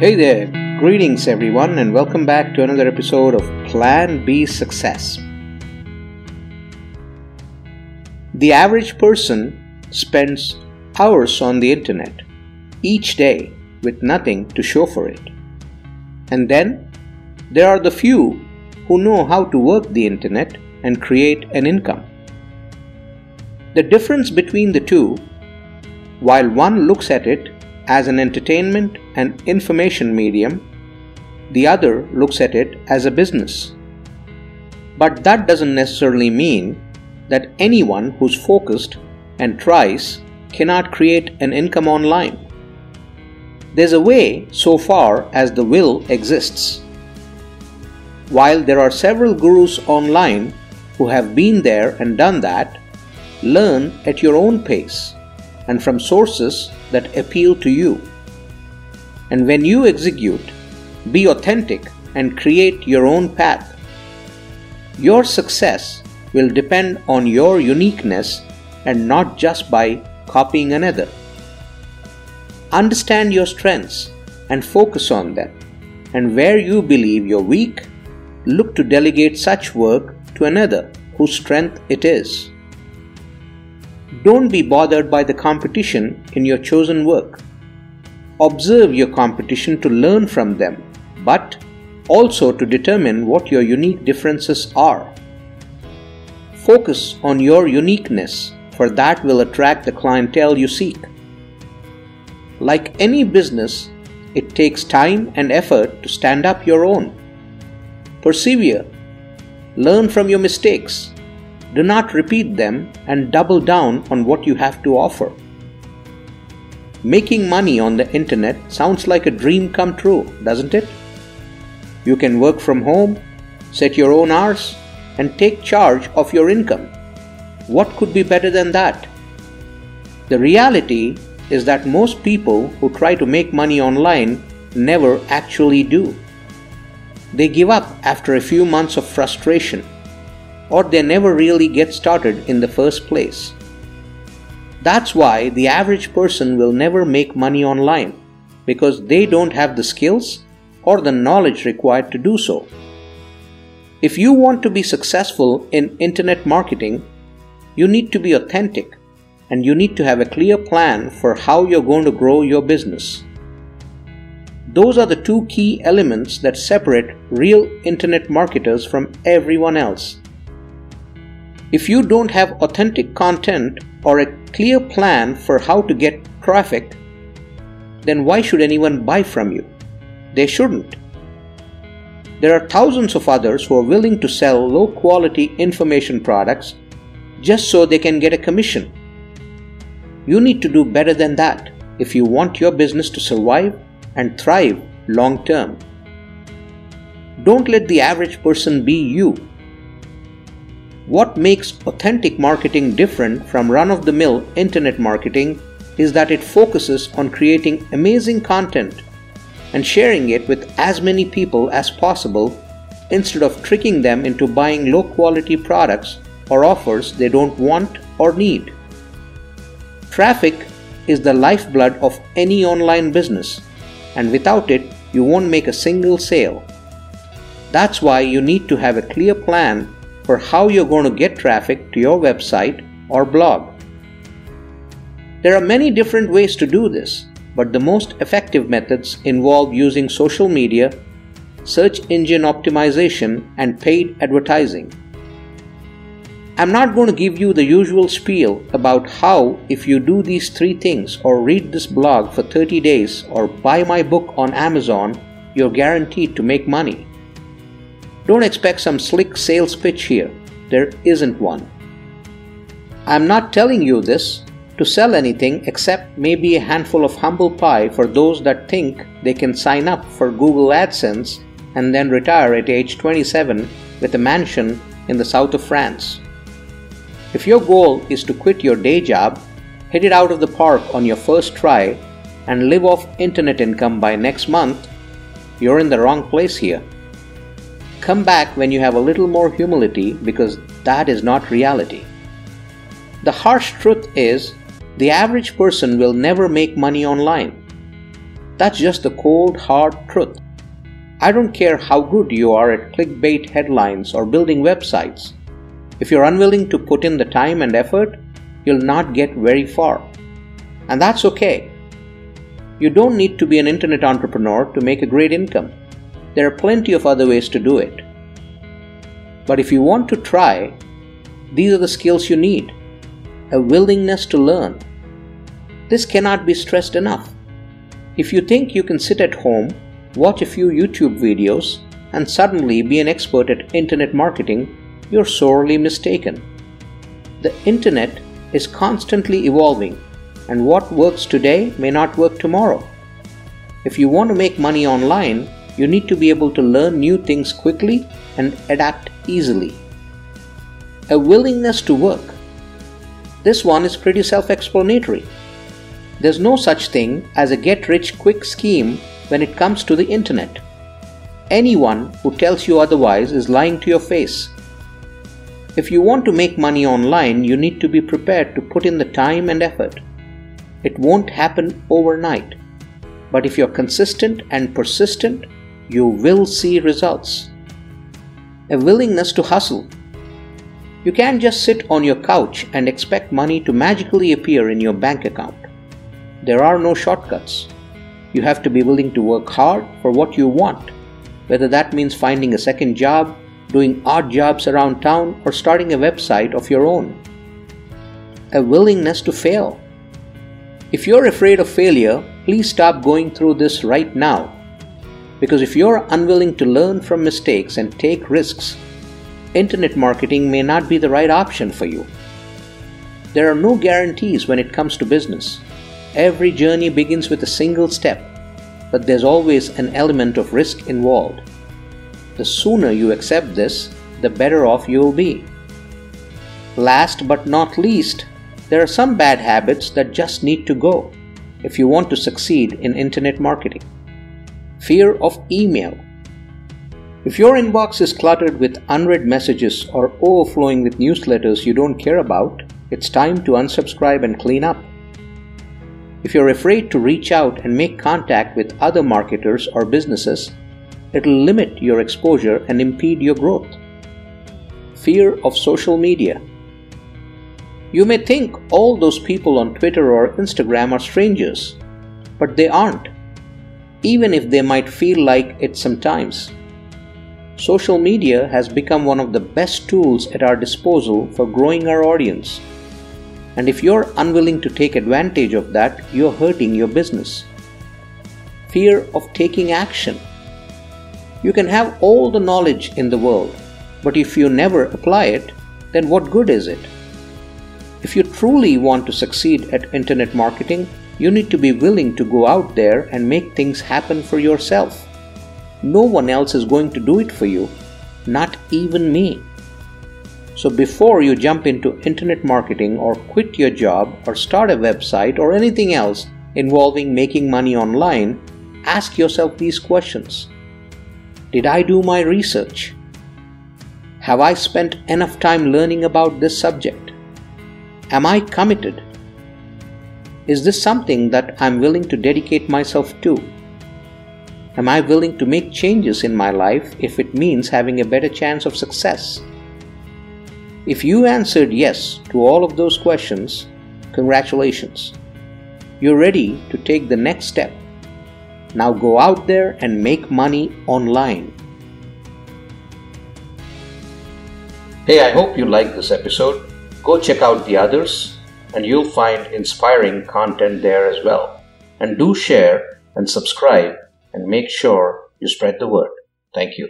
Hey there, greetings everyone, and welcome back to another episode of Plan B Success. The average person spends hours on the internet each day with nothing to show for it. And then there are the few who know how to work the internet and create an income. The difference between the two, while one looks at it as an entertainment and information medium, the other looks at it as a business. But that doesn't necessarily mean that anyone who's focused and tries cannot create an income online. There's a way so far as the will exists. While there are several gurus online who have been there and done that, learn at your own pace and from sources that appeal to you. And when you execute, be authentic and create your own path. Your success will depend on your uniqueness and not just by copying another. Understand your strengths and focus on them. And where you believe you're weak, look to delegate such work to another whose strength it is. Don't be bothered by the competition in your chosen work. Observe your competition to learn from them, but also to determine what your unique differences are. Focus on your uniqueness, for that will attract the clientele you seek. Like any business, it takes time and effort to stand up your own. Persevere. Learn from your mistakes do not repeat them and double down on what you have to offer. Making money on the internet sounds like a dream come true, doesn't it? You can work from home, set your own hours, and take charge of your income. What could be better than that? The reality is that most people who try to make money online never actually do. They give up after a few months of frustration or they never really get started in the first place. That's why the average person will never make money online because they don't have the skills or the knowledge required to do so. If you want to be successful in internet marketing, you need to be authentic and you need to have a clear plan for how you're going to grow your business. Those are the two key elements that separate real internet marketers from everyone else. If you don't have authentic content or a clear plan for how to get traffic, then why should anyone buy from you? They shouldn't. There are thousands of others who are willing to sell low quality information products just so they can get a commission. You need to do better than that if you want your business to survive and thrive long term. Don't let the average person be you what makes authentic marketing different from run of the mill internet marketing is that it focuses on creating amazing content and sharing it with as many people as possible instead of tricking them into buying low quality products or offers they don't want or need. Traffic is the lifeblood of any online business, and without it, you won't make a single sale. That's why you need to have a clear plan for how you're going to get traffic to your website or blog. There are many different ways to do this, but the most effective methods involve using social media, search engine optimization, and paid advertising. I'm not going to give you the usual spiel about how, if you do these three things or read this blog for 30 days or buy my book on Amazon, you're guaranteed to make money. Don't expect some slick sales pitch here. There isn't one. I'm not telling you this to sell anything except maybe a handful of humble pie for those that think they can sign up for Google AdSense and then retire at age 27 with a mansion in the south of France. If your goal is to quit your day job, hit it out of the park on your first try, and live off internet income by next month, you're in the wrong place here. Come back when you have a little more humility because that is not reality. The harsh truth is, the average person will never make money online. That's just the cold, hard truth. I don't care how good you are at clickbait headlines or building websites. If you're unwilling to put in the time and effort, you'll not get very far. And that's okay. You don't need to be an internet entrepreneur to make a great income. There are plenty of other ways to do it. But if you want to try, these are the skills you need a willingness to learn. This cannot be stressed enough. If you think you can sit at home, watch a few YouTube videos, and suddenly be an expert at internet marketing, you're sorely mistaken. The internet is constantly evolving, and what works today may not work tomorrow. If you want to make money online, you need to be able to learn new things quickly and adapt easily. A willingness to work. This one is pretty self explanatory. There's no such thing as a get rich quick scheme when it comes to the internet. Anyone who tells you otherwise is lying to your face. If you want to make money online, you need to be prepared to put in the time and effort. It won't happen overnight. But if you're consistent and persistent, you will see results. A willingness to hustle. You can't just sit on your couch and expect money to magically appear in your bank account. There are no shortcuts. You have to be willing to work hard for what you want, whether that means finding a second job, doing odd jobs around town, or starting a website of your own. A willingness to fail. If you're afraid of failure, please stop going through this right now. Because if you're unwilling to learn from mistakes and take risks, internet marketing may not be the right option for you. There are no guarantees when it comes to business. Every journey begins with a single step, but there's always an element of risk involved. The sooner you accept this, the better off you'll be. Last but not least, there are some bad habits that just need to go if you want to succeed in internet marketing. Fear of email. If your inbox is cluttered with unread messages or overflowing with newsletters you don't care about, it's time to unsubscribe and clean up. If you're afraid to reach out and make contact with other marketers or businesses, it'll limit your exposure and impede your growth. Fear of social media. You may think all those people on Twitter or Instagram are strangers, but they aren't, even if they might feel like it sometimes. Social media has become one of the best tools at our disposal for growing our audience. And if you're unwilling to take advantage of that, you're hurting your business. Fear of taking action. You can have all the knowledge in the world, but if you never apply it, then what good is it? If you truly want to succeed at internet marketing, you need to be willing to go out there and make things happen for yourself. No one else is going to do it for you, not even me. So before you jump into internet marketing or quit your job or start a website or anything else involving making money online, ask yourself these questions Did I do my research? Have I spent enough time learning about this subject? Am I committed? Is this something that I'm willing to dedicate myself to? Am I willing to make changes in my life if it means having a better chance of success? If you answered yes to all of those questions, congratulations. You're ready to take the next step. Now go out there and make money online. Hey, I hope you liked this episode. Go check out the others and you'll find inspiring content there as well. And do share and subscribe and make sure you spread the word. Thank you.